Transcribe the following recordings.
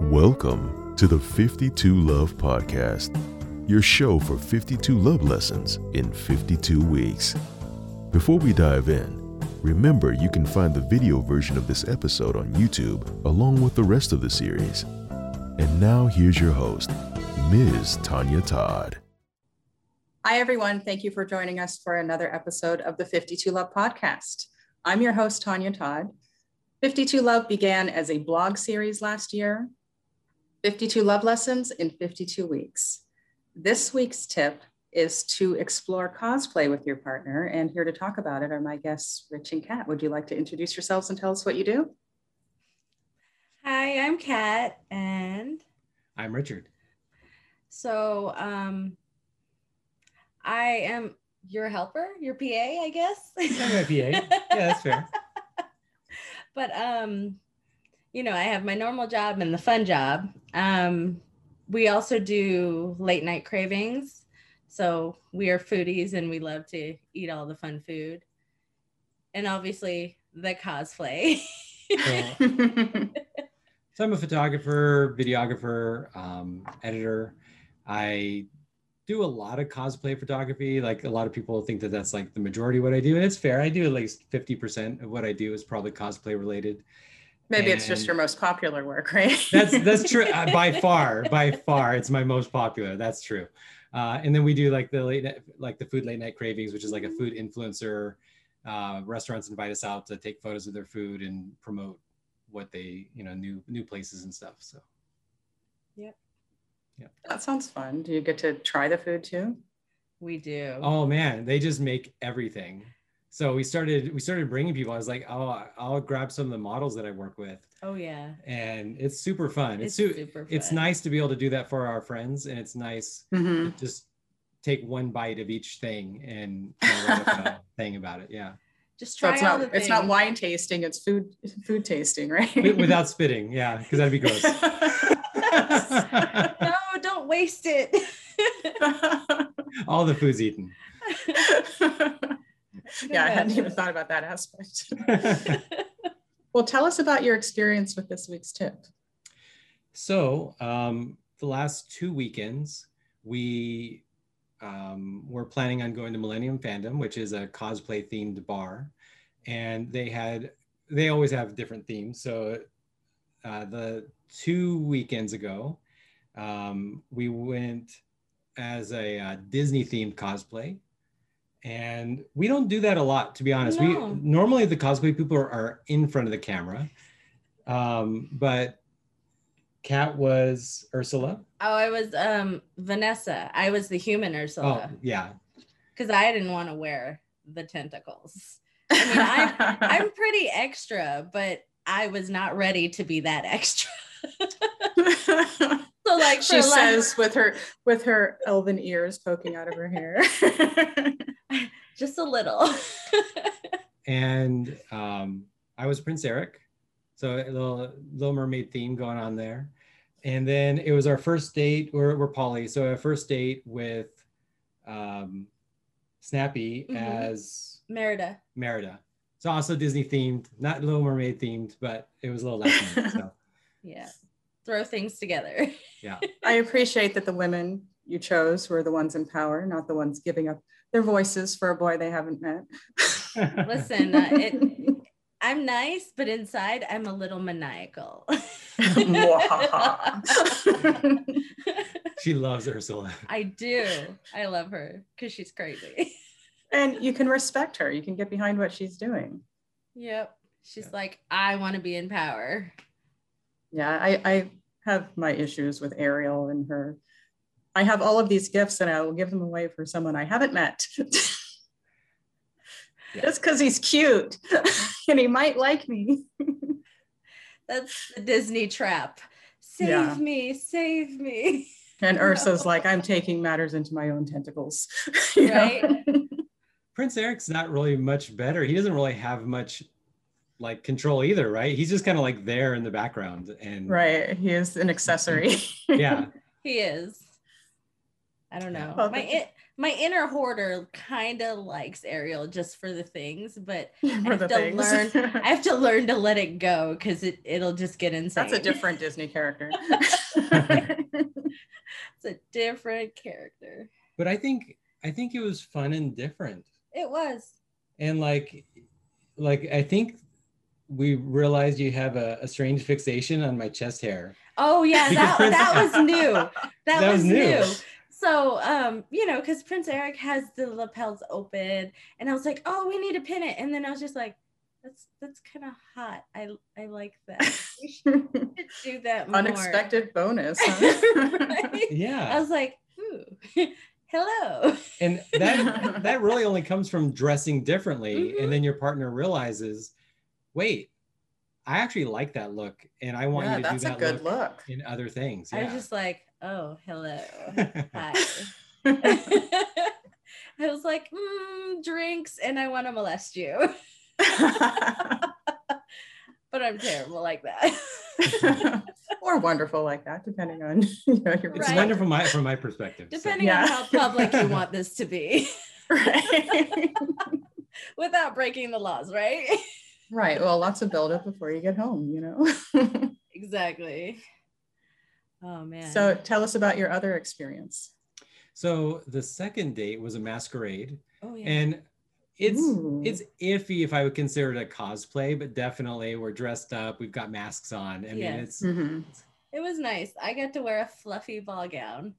Welcome to the 52 Love Podcast, your show for 52 love lessons in 52 weeks. Before we dive in, remember you can find the video version of this episode on YouTube along with the rest of the series. And now here's your host, Ms. Tonya Todd. Hi, everyone. Thank you for joining us for another episode of the 52 Love Podcast. I'm your host, Tonya Todd. 52 Love began as a blog series last year 52 Love Lessons in 52 Weeks. This week's tip is to explore cosplay with your partner. And here to talk about it are my guests, Rich and Katt. Would you like to introduce yourselves and tell us what you do? Hi, I'm Katt, and I'm Richard. So, um, I am your helper, your PA, I guess. I'm my PA. Yeah, that's fair. but um, you know, I have my normal job and the fun job. Um, we also do late night cravings. So we are foodies and we love to eat all the fun food. And obviously the cosplay. so I'm a photographer, videographer, um, editor. I do a lot of cosplay photography. Like a lot of people think that that's like the majority of what I do. And it's fair. I do at least 50% of what I do is probably cosplay related. Maybe and it's just your most popular work, right? that's that's true. Uh, by far, by far, it's my most popular. That's true. Uh, and then we do like the late, like the food late night cravings, which is like a food influencer. Uh, restaurants invite us out to take photos of their food and promote what they, you know, new new places and stuff. So. Yep. Yeah. That sounds fun. Do you get to try the food too? We do. Oh man, they just make everything so we started we started bringing people. I was like oh i'll grab some of the models that i work with. Oh yeah. And it's super fun. It's, it's super fun. it's nice to be able to do that for our friends and it's nice mm-hmm. to just take one bite of each thing and write a thing about it. Yeah. Just try so it's not it's not wine tasting it's food food tasting right? Without spitting. Yeah because that'd be gross. No don't waste it. All the food's eaten yeah, I hadn't even thought about that aspect. well, tell us about your experience with this week's tip. So, um, the last two weekends, we um, were planning on going to Millennium Fandom, which is a cosplay themed bar. And they had, they always have different themes. So, uh, the two weekends ago, um, we went as a uh, Disney themed cosplay and we don't do that a lot to be honest. No. we normally the cosplay people are, are in front of the camera. Um, but Katt was ursula? Oh i was um, vanessa. I was the human ursula. Oh yeah. Because i didn't want to wear the tentacles. I mean I'm, I'm pretty extra but i was not ready to be that extra. So like she says with her with her elven ears poking out of her hair just a little. and um, I was Prince Eric, so a little Little Mermaid theme going on there. And then it was our first date. We're we're Polly, so our first date with um, Snappy mm-hmm. as Merida. Merida. It's also Disney themed, not Little Mermaid themed, but it was a little last minute. So. Yeah, throw things together. Yeah. I appreciate that the women you chose were the ones in power, not the ones giving up their voices for a boy they haven't met. Listen, uh, it, I'm nice, but inside I'm a little maniacal. she loves Ursula. I do. I love her because she's crazy. and you can respect her. You can get behind what she's doing. Yep. She's yeah. like, I want to be in power. Yeah, I, I have my issues with Ariel and her I have all of these gifts and I will give them away for someone I haven't met. Just because he's cute and he might like me. That's the Disney trap. Save yeah. me, save me. And Ursa's no. like, I'm taking matters into my own tentacles. right. Prince Eric's not really much better. He doesn't really have much like control either, right? He's just kind of like there in the background and right. He is an accessory. yeah. He is. I don't know. Well, my in, my inner hoarder kind of likes Ariel just for the things, but I have the to things. learn. I have to learn to let it go because it it'll just get insane. That's a different Disney character. it's a different character. But I think I think it was fun and different. It was. And like like I think we realized you have a, a strange fixation on my chest hair. Oh yeah, that that was new. That, That was, was new. new. So um, you know, because Prince Eric has the lapels open, and I was like, oh, we need to pin it, and then I was just like, that's that's kind of hot. I I like that. We should do that more. Unexpected bonus. huh? Right? Yeah i was like, ooh, hello. And that that really only comes from dressing differently. Mhm. And then your partner realizes, wait, I actually like that look. And I want yeah, you to do that's a that good look, look. in other things. I was Yeah. just like, oh, hello. Hi. I was like, mm, drinks, and I want to molest you. but I'm terrible like that. or wonderful like that, depending on you know your it's Right. wonderful my from my perspective. so. Depending Yeah. on how public you want this to be right. without breaking the laws, right? right. Well, lots of buildup before you get home, you know. exactly. Oh man. so tell us about your other experience. So the second date was a masquerade. oh yeah. And it's Ooh. it's iffy if I would consider it a cosplay, but definitely we're dressed up, we've got masks on. I mean, Yes. it's Mhm. It was nice. I got to wear a fluffy ball gown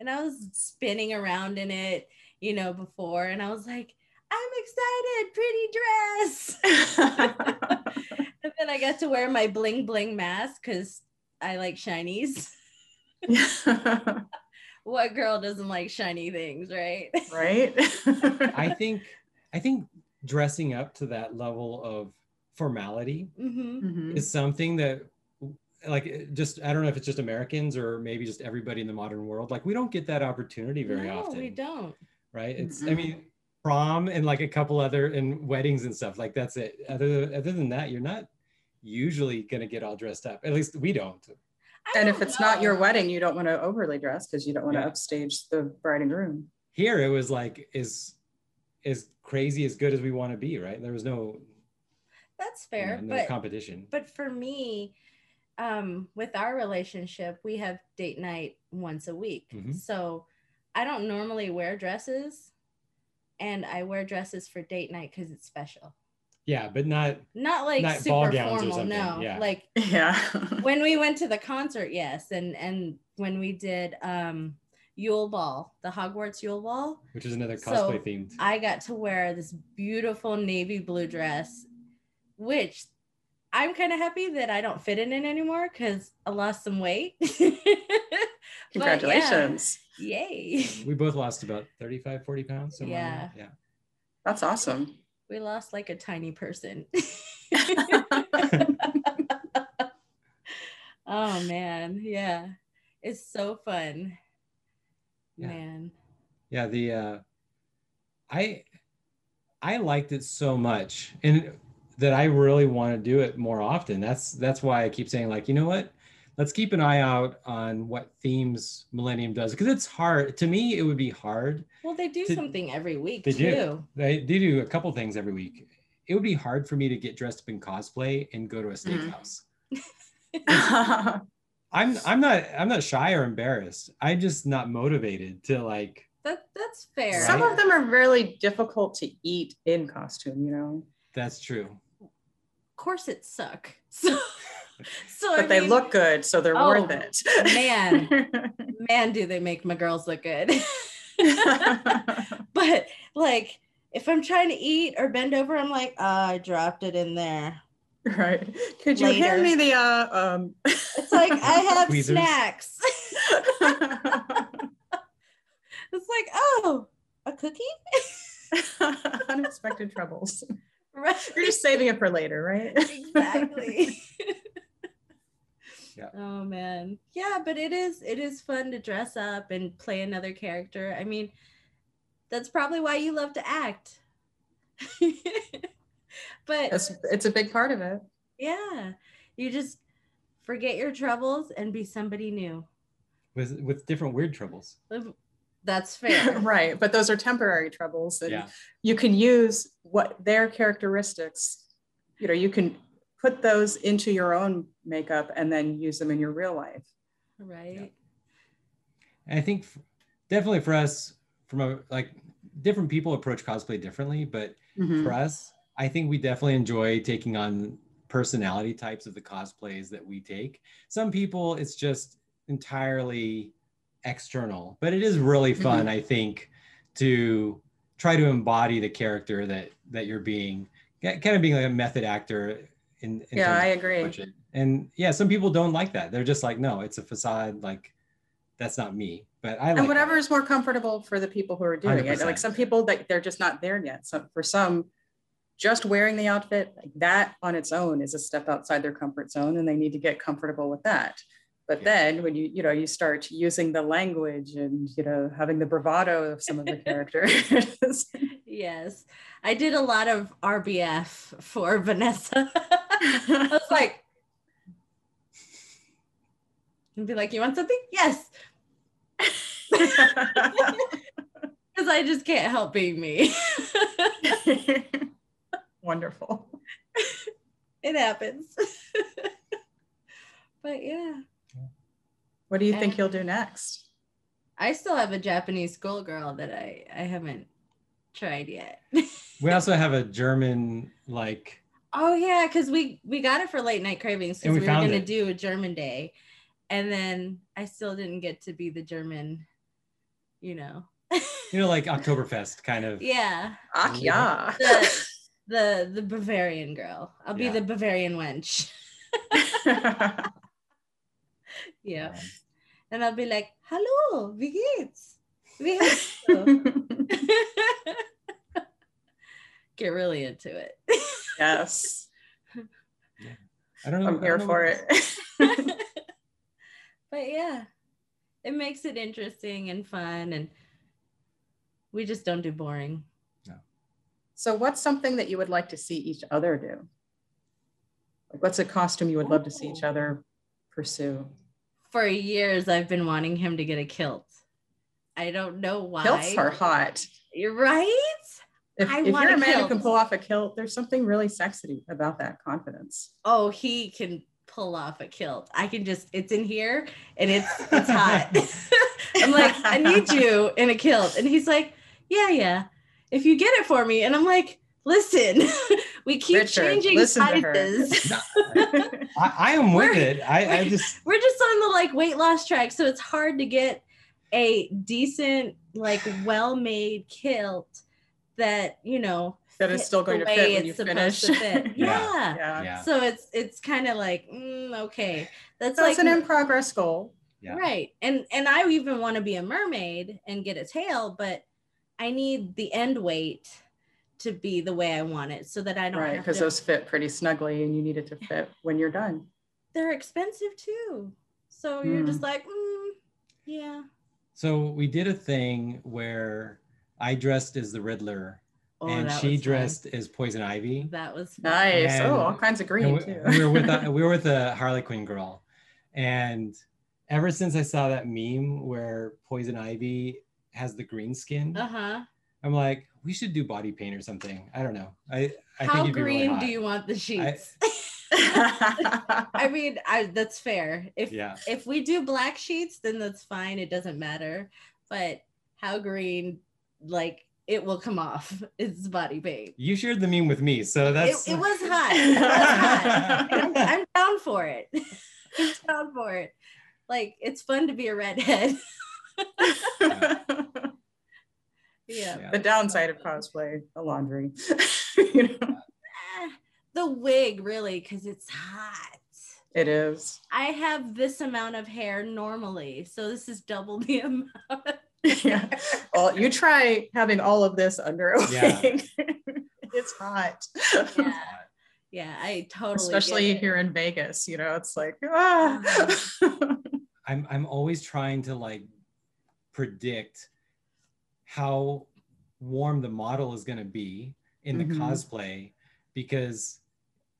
and I was spinning around in it, you know, before, and I was like, I'm excited, pretty dress. and then I got to wear my bling bling mask because I like shinies. What girl doesn't like shiny things, right? right? I think I think dressing up to that level of formality hmm Mhm. is something that like just I don't know if it's just Americans or maybe just everybody in the modern world. Like we don't get that opportunity very no, often. we don't. Right. It's I Mm-mm. mean prom and like a couple other and weddings and stuff. Like that's it. Other other than that, you're not usually gonna get all dressed up. At least we don't. I and if don't it's not your wedding, you don't want to overly dress because you don't want to Yeah. upstage the bride and groom. Here it was like as as crazy as good as we want to be, right? There was no, that's you know, fair, no but competition. but for me um with our relationship we have date night once a week Mhm. so i don't normally wear dresses and i wear dresses for date night because it's special yeah, but not not like Not super gowns or formal no yeah. like Yeah. when we went to the concert yes and and when we did um yule ball the hogwarts yule ball which is another So, cosplay themed. I got to wear this beautiful navy blue dress, which I'm kind of happy that I don't fit in it anymore because I lost some weight. But yeah, Congratulations. yay. we both lost about 35, 40 pounds. somewhere in Yeah. Yeah. That's awesome. We lost like a tiny person. oh man. Yeah. It's so fun. Yeah. Man. Yeah. The, uh, I, I liked it so much and that I really want to do it more often. That's, that's why I keep saying like, you know what? Let's keep an eye out on what themes Millennium does. Cause it's hard to me. It would be hard Well, they do To- something every week They too. do. They, they do a couple things every week. It would be hard for me to get dressed up in cosplay and go to a Mhm. steakhouse. I'm I'm not I'm not shy or embarrassed. I'm just not motivated to like That that's fair. Some of them are really difficult to eat in costume, you know, that's true. corsets suck. So, so but I they mean, look good, so they're Oh, worth it. man. man, do they make my girls look good. but like, if I'm trying to eat or bend over, I'm like, "Ah, I dropped it in there. right. Could you Later. hand me the uh um It's like I have Tweezers. snacks. It's like, oh, a cookie? unexpected troubles. right. You're just saving it for later, right? exactly. Yeah. Oh man. Yeah, but it is it is fun to dress up and play another character. I mean, that's probably why you love to act. but It's, it's a big part of it. yeah, you just forget your troubles and be somebody new. With with different weird troubles. That's fair. right. But those are temporary troubles. And Yeah. you can use what their characteristics, you know, you can put those into your own makeup and then use them in your real life. Right. And I think f- definitely for us, from a like different people approach cosplay differently, but Mhm. for us, I think we definitely enjoy taking on personality types of the cosplays that we take. Some people, it's just entirely external, but it is really fun, I think, to try to embody the character that that you're being, kind of being like a method actor. In, in Yeah, I agree. approach it. And yeah, some people don't like that. They're just like, no, it's a facade. Like, that's not me. But I like and whatever is more comfortable for the people who are doing it. 100%. Like some people that they're just not there yet. So for some, just wearing the outfit like that on its own is a step outside their comfort zone, and they need to get comfortable with that. But Yeah. then when you you know you start using the language and you know having the bravado of some of the characters, Yes. I did a lot of RBF for Vanessa. I was like, and be like, you want something? Yes. Because I just can't help being me. wonderful. it happens. but yeah, What do you think And- you'll do next? I still have a Japanese schoolgirl that I, I haven't tried yet. we also have a German like Oh yeah, because we we got it for late night cravings And because we we, were gonna it. do a German day, and then I still didn't get to be the German, you know. you know like Oktoberfest kind of. yeah, Ach yeah. the the the Bavarian girl. I'll be Yeah. the Bavarian wench. Yeah, and I'll be like, "Hallo, wie geht's? Wie hast du?" Get really into it. Yes, I don't know. I'm here know for it. but yeah, it makes it interesting and fun, and we just don't do boring. So, what's something that you would like to see each other do? Like, what's a costume you would love to see each other pursue? For years, I've been wanting him to get a kilt. I don't know why. Kilts are hot. You're right. If, I if want you're a a man who can pull off a kilt, there's something really sexy about that confidence. Oh, he can pull off a kilt. I can just. It's in here, and it's it's hot. I'm like, I need you in a kilt, and he's like, Yeah, yeah. If you get it for me, and I'm like, Listen, we keep Richard, changing listen to her. sizes. I, I am with it. I, I just we're just on the like weight loss track so it's hard to get a decent like well-made kilt that you know that is still going to fit when you it's supposed finish. to fit. Yeah. yeah. yeah. yeah. so it's it's kind of like mm, okay that's So like an in progress goal. Yeah. right and and i even want to be a mermaid and get a tail but i need the end weight to be the way i want it so that i don't Right. Because to those fit pretty snugly and you need it to fit when you're done. they're expensive too so you're just Mm. like mm, yeah So we did a thing where I dressed as the Riddler Oh, and she was fun. dressed as Poison Ivy. That was. Nice. And- oh, all kinds of green we, too. we were with a, we were with a Harley Quinn girl, and ever since I saw that meme where Poison Ivy has the green skin, Uh huh. I'm like, we should do body paint or something. I don't know. I I How think you'd be really green do you want the sheets? I mean, I that's fair. If Yeah. if we do black sheets, then that's fine. It doesn't matter. But how green, like it will come off. It's body paint. You shared the meme with me, so It, that's it was hot. It was hot. I'm, I'm down for it. I'm down for it. Like it's fun to be a redhead. yeah. Yeah. the downside of cosplay, the laundry. you know, Eh, the wig, really, because it's hot. it is. I have this amount of hair normally, so this is double the amount. Yeah. Well, you try having all of this under a Yeah. wig. it's hot. yeah, yeah, I totally. Especially get it. here in Vegas, you know, it's like, ah. I'm I'm always trying to like predict how warm the model is going to be in the Mhm. cosplay because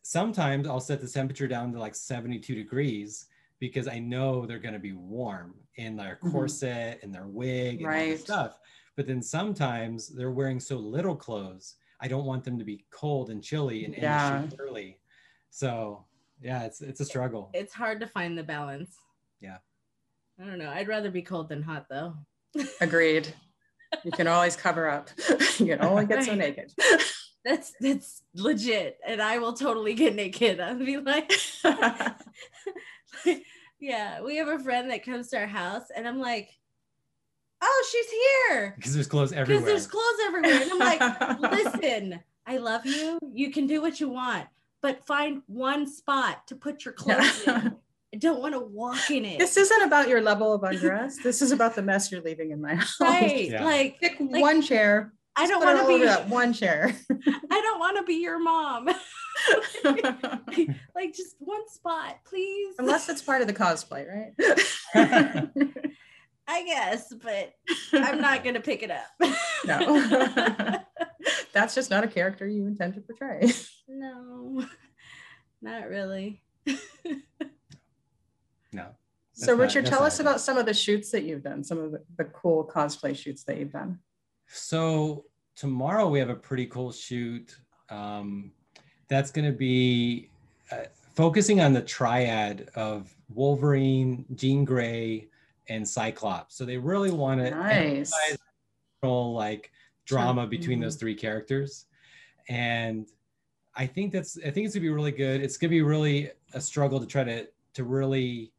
sometimes I'll set the temperature down to like 72 degrees because I know they're going to be warm in their Mhm. corset and their wig and all this stuff. But then sometimes they're wearing so little clothes. I don't want them to be cold and chilly and end Yeah. early. So yeah, it's it's a struggle. It's hard to find the balance. Yeah. I don't know. I'd rather be cold than hot though. Agreed. You can always cover up. you can only get so naked. That's that's legit. And I will totally get naked. I'll be like, yeah, we have a friend that comes to our house and I'm like, oh, she's here. Because there's clothes everywhere. Because there's clothes everywhere. And I'm like, listen, I love you. You can do what you want, but find one spot to put your clothes in. I don't want to walk in it. this isn't about your level of undress. This is about the mess you're leaving in my house. right. Yeah. Like Pick Like, one chair. I don't want to be that one chair. I don't want to be your mom. like just one spot, please. Unless it's part of the cosplay, right? I guess, but I'm not gonna pick it up. no. That's just not a character you intend to portray. no, not really. no. So, not- Richard, tell us happening. about some of the shoots that you've done, some of the, the cool cosplay shoots that you've done. So tomorrow we have a pretty cool shoot. Um, that's going to be uh, focusing on the triad of Wolverine, Jean Grey, and Cyclops. So they really want to Nice. like drama between those three characters, and I think that's I think it's gonna be really good. It's gonna be really a struggle to try to to really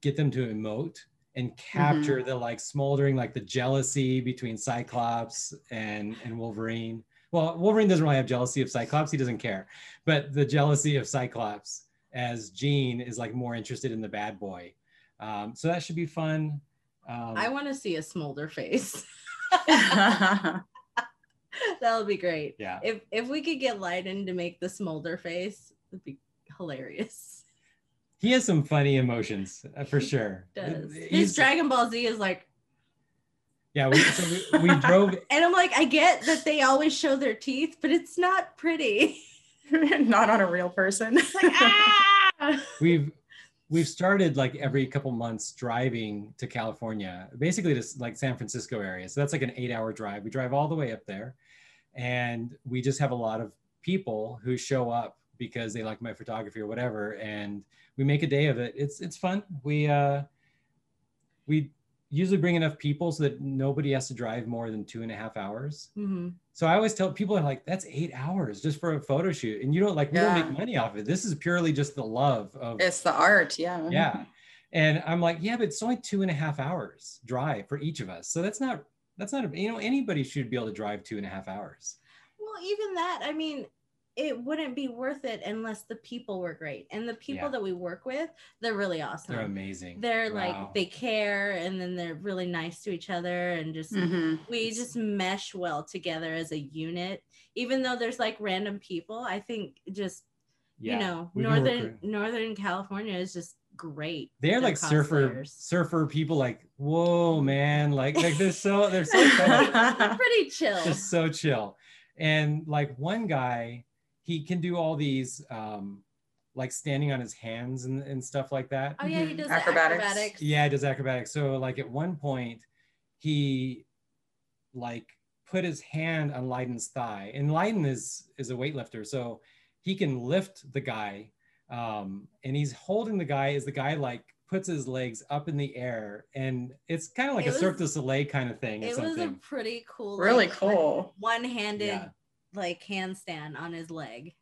get them to emote and capture the like smoldering like the jealousy between Cyclops and and Wolverine. Well, Wolverine doesn't really have jealousy of Cyclops; he doesn't care. But the jealousy of Cyclops as Jean is like more interested in the bad boy. Um, so that should be fun. Um, I want to see a smolder face. that would be great. yeah. If if we could get Leiden to make the smolder face, it'd be hilarious. He has some funny emotions uh, for sure. Does his He's- Dragon Ball Z is like, yeah, we, so we, we drove. and I'm like, I get that they always show their teeth, but it's not pretty. Not on a real person. It's like ah. We've we've started like every couple months driving to California, basically to like San Francisco area. So that's like an eight-hour drive. We drive all the way up there, and we just have a lot of people who show up because they like my photography or whatever, and we make a day of it. It's it's fun. We uh, we usually bring enough people so that nobody has to drive more than two and a half hours. Mhm. So I always tell people are like, that's eight hours just for a photo shoot. And you don't like, we Yeah. don't make money off it. This is purely just the love of, it's the art, yeah. yeah. And I'm like, yeah, but it's only two and a half hours drive for each of us. So that's not, that's not, a, you know, anybody should be able to drive two and a half hours. Well, even that, I mean, it wouldn't be worth it unless the people were great. And the people Yeah. that we work with, they're really awesome. They're amazing. They're Wow. like they care and then they're really nice to each other and just Mhm. we just mesh well together as a unit. Even though there's like random people, I think just yeah. you know, We've northern Northern California is just great. They're with their like surfer, cosplayers. surfer people like, whoa, man. Like, like they're so, they're so kind of- They're pretty chill. just so chill. And like one guy, he can do all these um like standing on his hands and, and stuff like that. oh yeah, he Mhm. does Acrobatics. acrobatics. acrobatics. Yeah, he does acrobatics. So like at one point, he like put his hand on Leiden's thigh, and Leiden is is a weightlifter, so he can lift the guy, um, and he's holding the guy as the guy like puts his legs up in the air, and it's kind of like It a was- Cirque du Soleil kind of thing It was a pretty cool, Really like, cool. one-handed Yeah. Like handstand on his leg.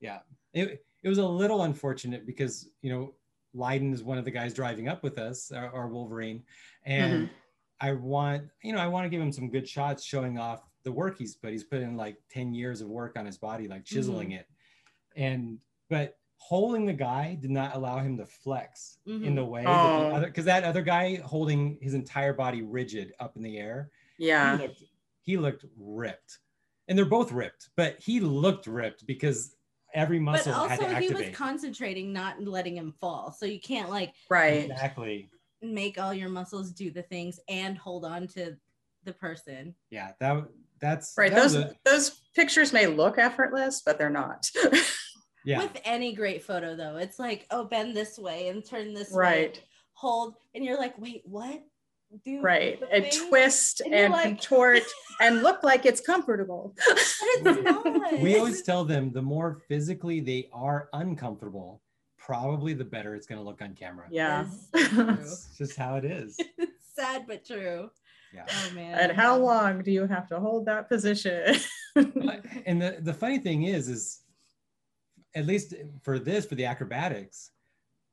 yeah it, it was a little unfortunate because you know Leiden is one of the guys driving up with us our, our wolverine and i want you know i want to give him some good shots showing off the work he's put he's put in like 10 years of work on his body like chiseling it and but holding the guy did not allow him to flex in Mhm. the way Oh. because that other guy holding his entire body rigid up in the air Yeah. he looked, he looked ripped and they're both ripped but he looked ripped because every But muscle had to also he was concentrating, not letting him fall. So you can't like Right. exactly make all your muscles do the things and hold on to the person. yeah that that's Right. that Those a- those pictures may look effortless, but they're not. Yeah. With any great photo though, it's like, oh, bend this way and turn this way, right, hold, and you're like, wait, what? Do right. the And twist And and like- contort and look like it's comfortable. But it's not. we always tell them the more physically they are uncomfortable, probably the better it's going to look on camera. Yeah. That's. It's just how it is. Sad but true. Yeah. Oh man. And how long do you have to hold that position? And the, the funny thing is, is at least for this, for the acrobatics,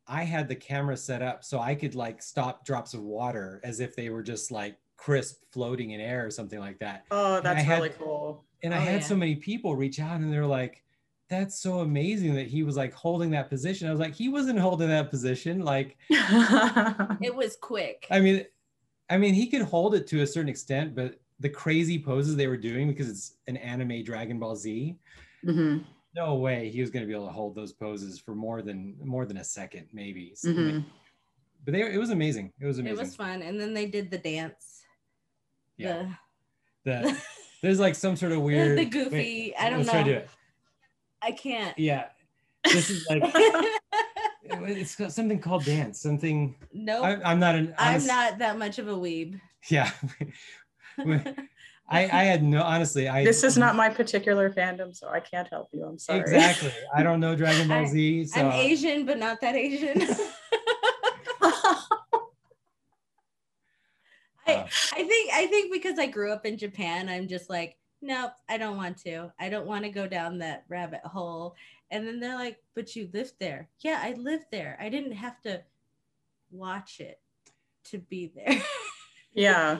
I had the camera set up so I could like stop drops of water as if they were just like crisp floating in air or something like that. oh, that's had- really cool. And I Oh, had yeah. so many people reach out and they're like, that's so amazing that he was like holding that position. I was like, he wasn't holding that position. Like, It was quick. I mean, I mean, he could hold it to a certain extent, but the crazy poses they were doing because it's an anime Dragon Ball Z, Mhm, no way he was going to be able to hold those poses for more than more than a second, maybe. So- mhm. But they, it was amazing. It was amazing. It was fun. And then they did the dance. Yeah. The, The, there's like some sort of weird the goofy- I don't let's try to know. do it. I can't. Yeah, this is like it's got something called dance. Something nope. I, I'm not an. I'm not that much of a weeb. Yeah. I, I had no honestly I This is not my particular fandom, so I can't help you. I'm sorry. exactly I don't know Dragon Ball I- Z so I'm Asian, but not that Asian. I, Uh. I think I think because I grew up in Japan, I'm just like, nope, I don't want to. I don't want to go down that rabbit hole. And then they're like, but you lived there. Yeah, I lived there. I didn't have to watch it to be there. yeah.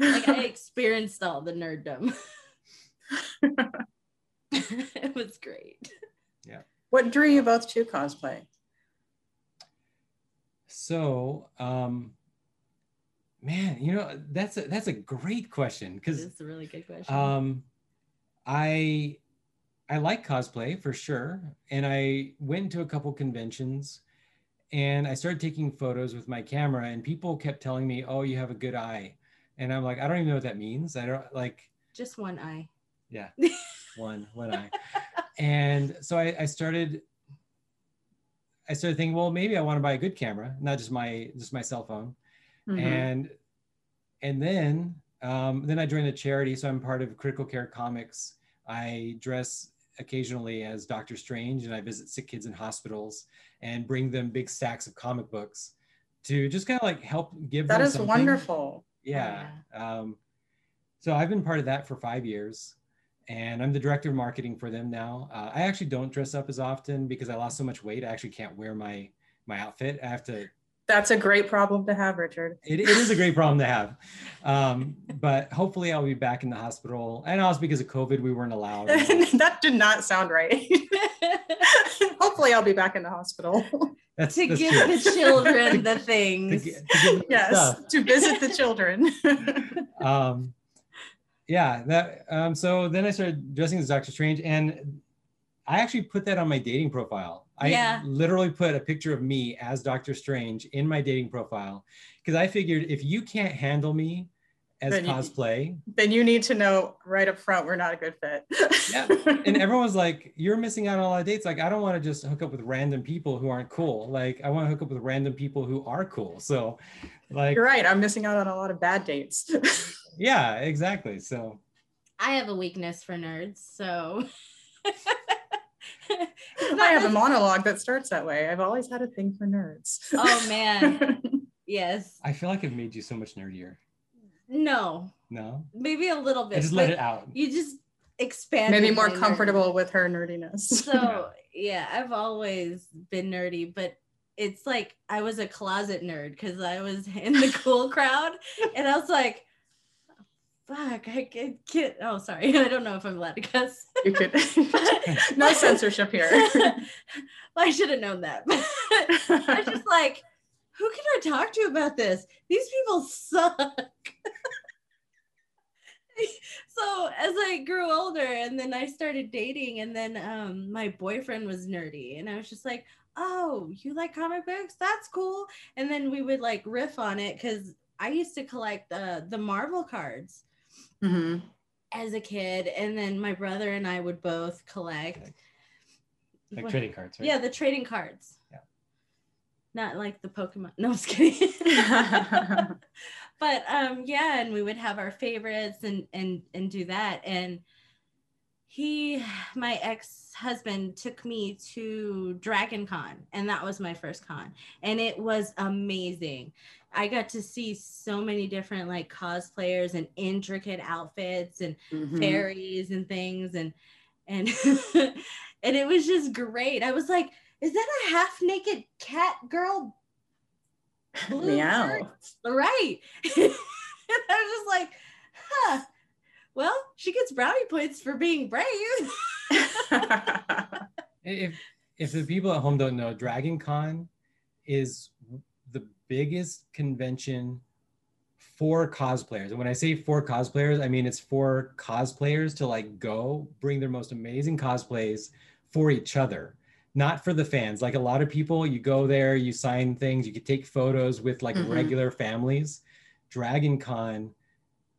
Like I experienced all the nerddom. it was great. Yeah. What drew you both to cosplay? so um man you know that's a that's a great question because It's a really good question. um I I like cosplay for sure and I went to a couple conventions and I started taking photos with my camera and people kept telling me oh you have a good eye and I'm like I don't even know what that means I don't like just one eye. yeah one one eye and so I, I started i started thinking well maybe i want to buy a good camera not just my just my cell phone Mhm. and and then um, then i joined a charity so i'm part of critical care comics i dress occasionally as doctor strange and i visit sick kids in hospitals and bring them big stacks of comic books to just kind of like help give that them is something. wonderful. Yeah. Um, so I've been part of that for five years, and I'm the director of marketing for them now. Uh, I actually don't dress up as often because I lost so much weight. I actually can't wear my my outfit. I have to. That's a great problem to have, Richard. It, it is a great problem to have, um, but hopefully I'll be back in the hospital. And also because of COVID, we weren't allowed. that did not sound right. Hopefully, I'll be back in the hospital. That's, to that's give the children the things. to give yes, to visit the children. um yeah that um so then i started dressing as dr strange and i actually put that on my dating profile i Yeah. literally put a picture of me as dr strange in my dating profile because i figured if you can't handle me as Then you- cosplay then you need to know right up front we're not a good fit. Yeah, and everyone's like you're missing out on a lot of dates like i don't want to just hook up with random people who aren't cool like i want to hook up with random people who are cool so like You're right. I'm missing out on a lot of bad dates. yeah exactly so I have a weakness for nerds, so I have a monologue that starts that way. I've always had a thing for nerds. Oh man, yes. i feel like i've made you so much nerdier No, no maybe a little bit. I just let it out. You just expand. Maybe more comfortable with her nerdiness. So yeah, I've always been nerdy, but it's like I was a closet nerd because I was in the cool crowd, and I was like, "Fuck, I can't." can't- Oh, sorry, I don't know if I'm allowed to cuss. you could no censorship here. I should have known that. I was just like, who can I talk to about this? These people suck. so as I grew older and then I started dating and then um my boyfriend was nerdy and I was just like, "Oh, you like comic books? That's cool." And then we would like riff on it cuz I used to collect the the Marvel cards Mhm. as a kid and then my brother and I would both collect like trading cards, right? Yeah, the trading cards. Not like the Pokemon. No, I'm just kidding. but um, yeah, and we would have our favorites and and and do that. And he, my ex-husband, took me to Dragon Con, and that was my first con, and it was amazing. I got to see so many different like cosplayers and intricate outfits and Mhm. fairies and things and and and it was just great. I was like, is that a half naked cat girl? blue Meow. shirt? Right. and I was just like, huh. Well, she gets brownie points for being brave. if if the people at home don't know, Dragon Con is the biggest convention for cosplayers. And when I say for cosplayers, I mean it's for cosplayers to like go bring their most amazing cosplays for each other, not for the fans. Like a lot of people, you go there, you sign things, you could take photos with like Mhm. regular families. Dragon Con,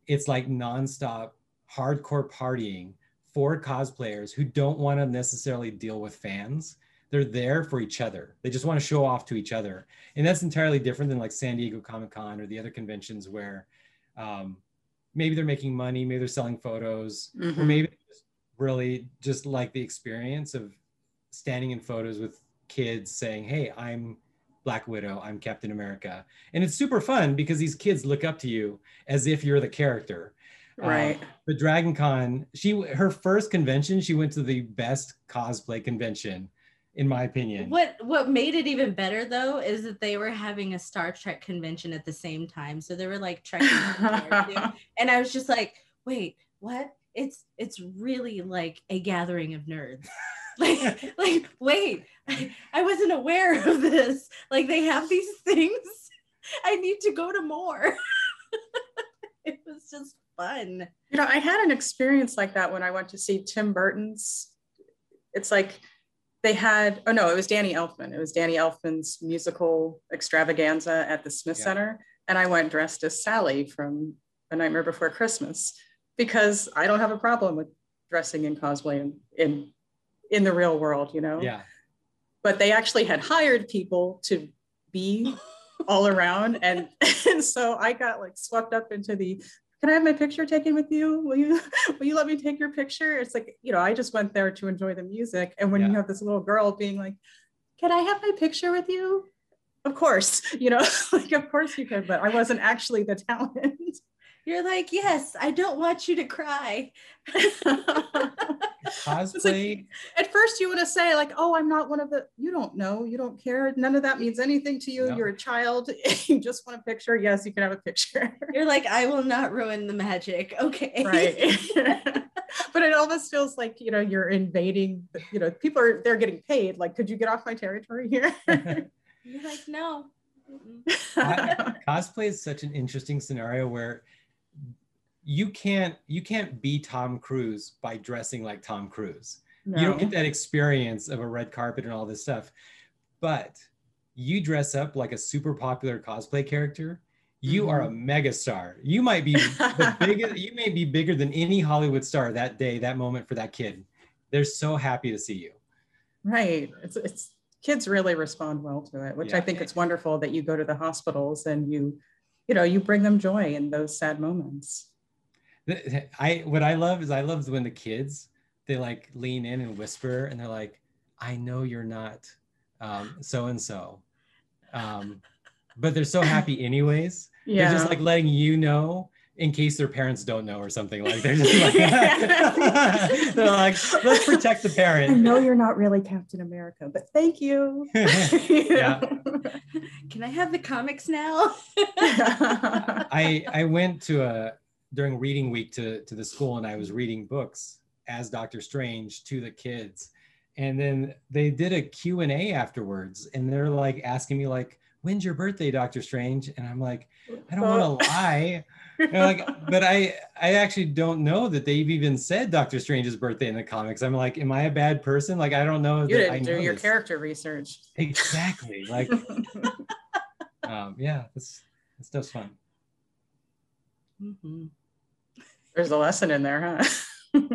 it's like nonstop hardcore partying for cosplayers who don't want to necessarily deal with fans. They're there for each other. They just want to show off to each other. And that's entirely different than like San Diego Comic Con or the other conventions where um, maybe they're making money, maybe they're selling photos, or Mhm. maybe just really just like the experience of standing in photos with kids saying, Hey, I'm Black Widow, I'm Captain America. And it's super fun because these kids look up to you as if you're the character. Um, right. but Dragon Con, she her first convention, she went to the best cosplay convention, in my opinion. What what made it even better though is that they were having a Star Trek convention at the same time. So they were like trekking and I was just like, wait, what? It's it's really like a gathering of nerds. like like wait, I, I wasn't aware of this. Like they have these things. I need to go to more. it was just fun. You know, I had an experience like that when I went to see Tim Burton's. It's like they had, oh no, it was Danny Elfman. It was Danny Elfman's musical extravaganza at the Smith Yeah. Center. And I went dressed as Sally from A Nightmare Before Christmas because I don't have a problem with dressing in cosplay in, in, in the real world, you know? Yeah. but they actually had hired people to be all around. And, and so i got like swept up into the can i have my picture taken with you? Will you will you let me take your picture? It's like you know i just went there to enjoy the music. And when you have this little girl being like can i have my picture with you? Of course you know like of course you could but i wasn't actually the talent You're like, yes, I don't want you to cry. Cosplay, at first you want to say like oh i'm not one of the you don't know you don't care none of that means anything to you No. you're a child you just want a picture yes you can have a picture You're like, I will not ruin the magic. Okay. right but it almost feels like you know you're invading you know people are they're getting paid like could you get off my territory here You're like, no. I- cosplay is such an interesting scenario where you can't you can't be Tom Cruise by dressing like Tom Cruise. You don't get that experience of a red carpet and all this stuff. But you dress up like a super popular cosplay character, you are a mm-hmm. megastar. You might be the biggest, you may be bigger than any Hollywood star that day, that moment for that kid. They're so happy to see you. right it's, it's kids really respond well to it which i think it's wonderful that you go to the hospitals and you you know you bring them joy in those sad moments I what I love is I love when the kids they like lean in and whisper and they're like, I know you're not um so and so. Um but they're so happy anyways. yeah They're just like letting you know in case their parents don't know or something. Like they're just like they're like, let's protect the parent. I know you're not really Captain America, but thank you. Yeah. Can I have the comics now? I I went to a during reading week to to the school and I was reading books as Doctor Strange to the kids. And then they did a Q&A afterwards and they're like asking me like when's your birthday Doctor Strange and I'm like I don't want to lie. Like but I I actually don't know that they've even said Doctor Strange's birthday in the comics. I'm like am I a bad person? Like I don't know you didn't do your this. character research. Exactly. Like um yeah, that's that stuff's fun. Mhm. There's a lesson in there, huh?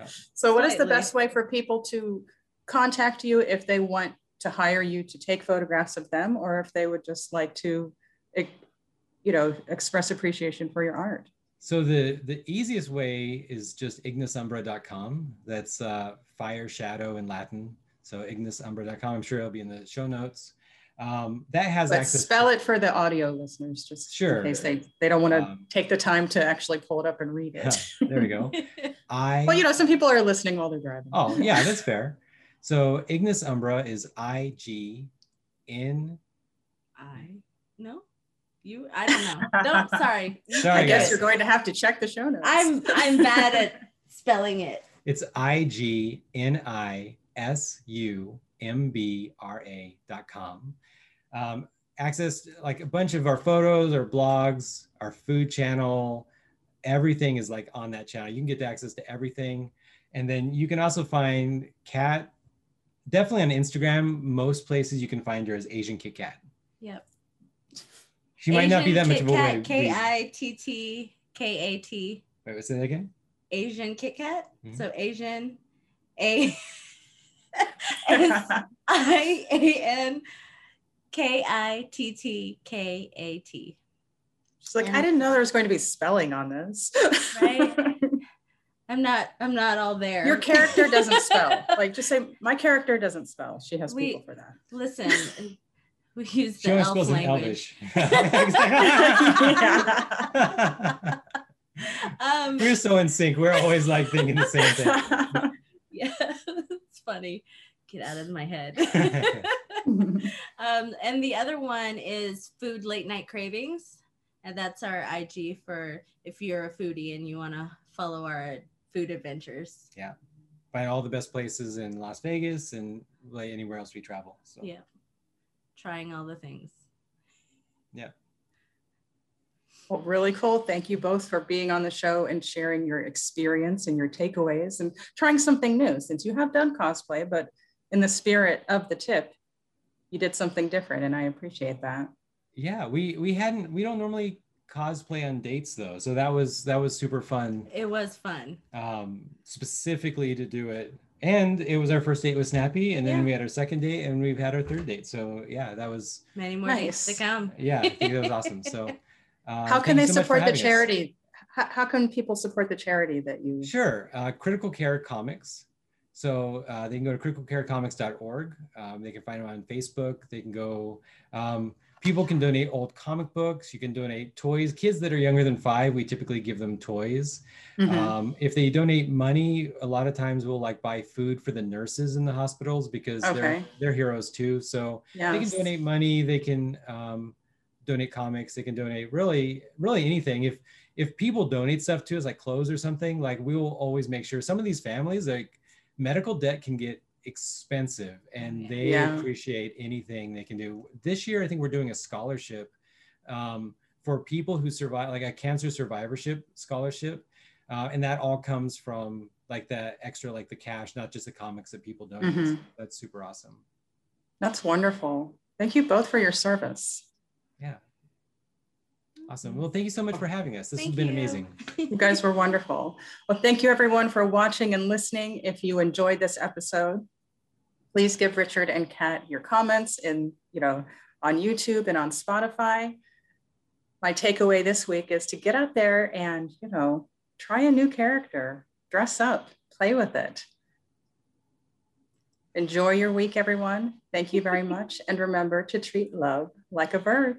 Yeah. So, what is the best way for people to contact you if they want to hire you to take photographs of them or if they would just like to you know express appreciation for your art? So the the easiest way is just ignisumbra.com that's uh, fire shadow in latin. So ignisumbra.com i'm sure it'll be in the show notes um, that has but access spell to, it for the audio listeners just sure in case they they don't want to um, take the time to actually pull it up and read it there we go i well you know some people are listening while they're driving oh yeah that's fair so Ignis Umbra is I G N I no you I don't know. No, sorry. sorry I guess guys. you're going to have to check the show notes. I'm I'm bad at spelling it. It's I G N I S U M B R A dot com. Um, access like a bunch of our photos, our blogs, our food channel, everything is like on that channel. You can get access to everything. And then you can also find Katt definitely on Instagram, most places you can find her as Asian Kit Kat. Yep. She might not be that much of a way. K I T T K A T. Wait, what's that again? Asian Kit Kat. Mm-hmm. So Asian A S I A N K I T T K A T. She's like, I didn't know there was going to be spelling on this. Right. I'm not I'm not all there. Your character doesn't spell. Like just say my character doesn't spell. She has we, people for that. Listen, we use the elf language. um, We're so in sync. We're always like thinking the same thing. Funny. Get out of my head. um, and the other one is food late night cravings. And that's our IG for if you're a foodie and you want to follow our food adventures. Yeah. Find all the best places in Las Vegas and like anywhere else we travel. So yeah. Trying all the things. Yeah. Well, really cool. Thank you both for being on the show and sharing your experience and your takeaways and trying something new since you have done cosplay, but in the spirit of the tip, you did something different and I appreciate that. Yeah, we we hadn't we don't normally cosplay on dates though so that was that was super fun it was fun um specifically to do it and it was our first date with snappy and then yeah. we had our second date and we've had our third date so yeah that was many more nice. dates to come yeah i think that was awesome so uh, how can they so support the charity how, how, can people support the charity that you sure uh, critical care comics so uh, they can go to criticalcarecomics.org um, they can find them on facebook they can go um, people can donate old comic books. You can donate toys. Kids that are younger than five, we typically give them toys. Mm-hmm. Um, if they donate money, a lot of times we'll like buy food for the nurses in the hospitals because okay. they're they're heroes too. So yes. they can donate money. They can um, donate comics. They can donate really really anything. If if people donate stuff to us like clothes or something, like we will always make sure some of these families like medical debt can get expensive and they yeah. appreciate anything they can do. This year, I think we're doing a scholarship um, for people who survive, like a cancer survivorship scholarship. Uh, and that all comes from like the extra, like the cash, not just the comics that people donate. Mm-hmm. That's super awesome. That's wonderful. Thank you both for your service. Awesome. Well, thank you so much for having us. This thank has been you. amazing. you guys were wonderful. Well, thank you everyone for watching and listening. If you enjoyed this episode, please give Richard and Katt your comments in, you know, on YouTube and on Spotify. My takeaway this week is to get out there and, you know, try a new character, dress up, play with it. Enjoy your week, everyone. Thank you very much. And remember to treat love like a verb.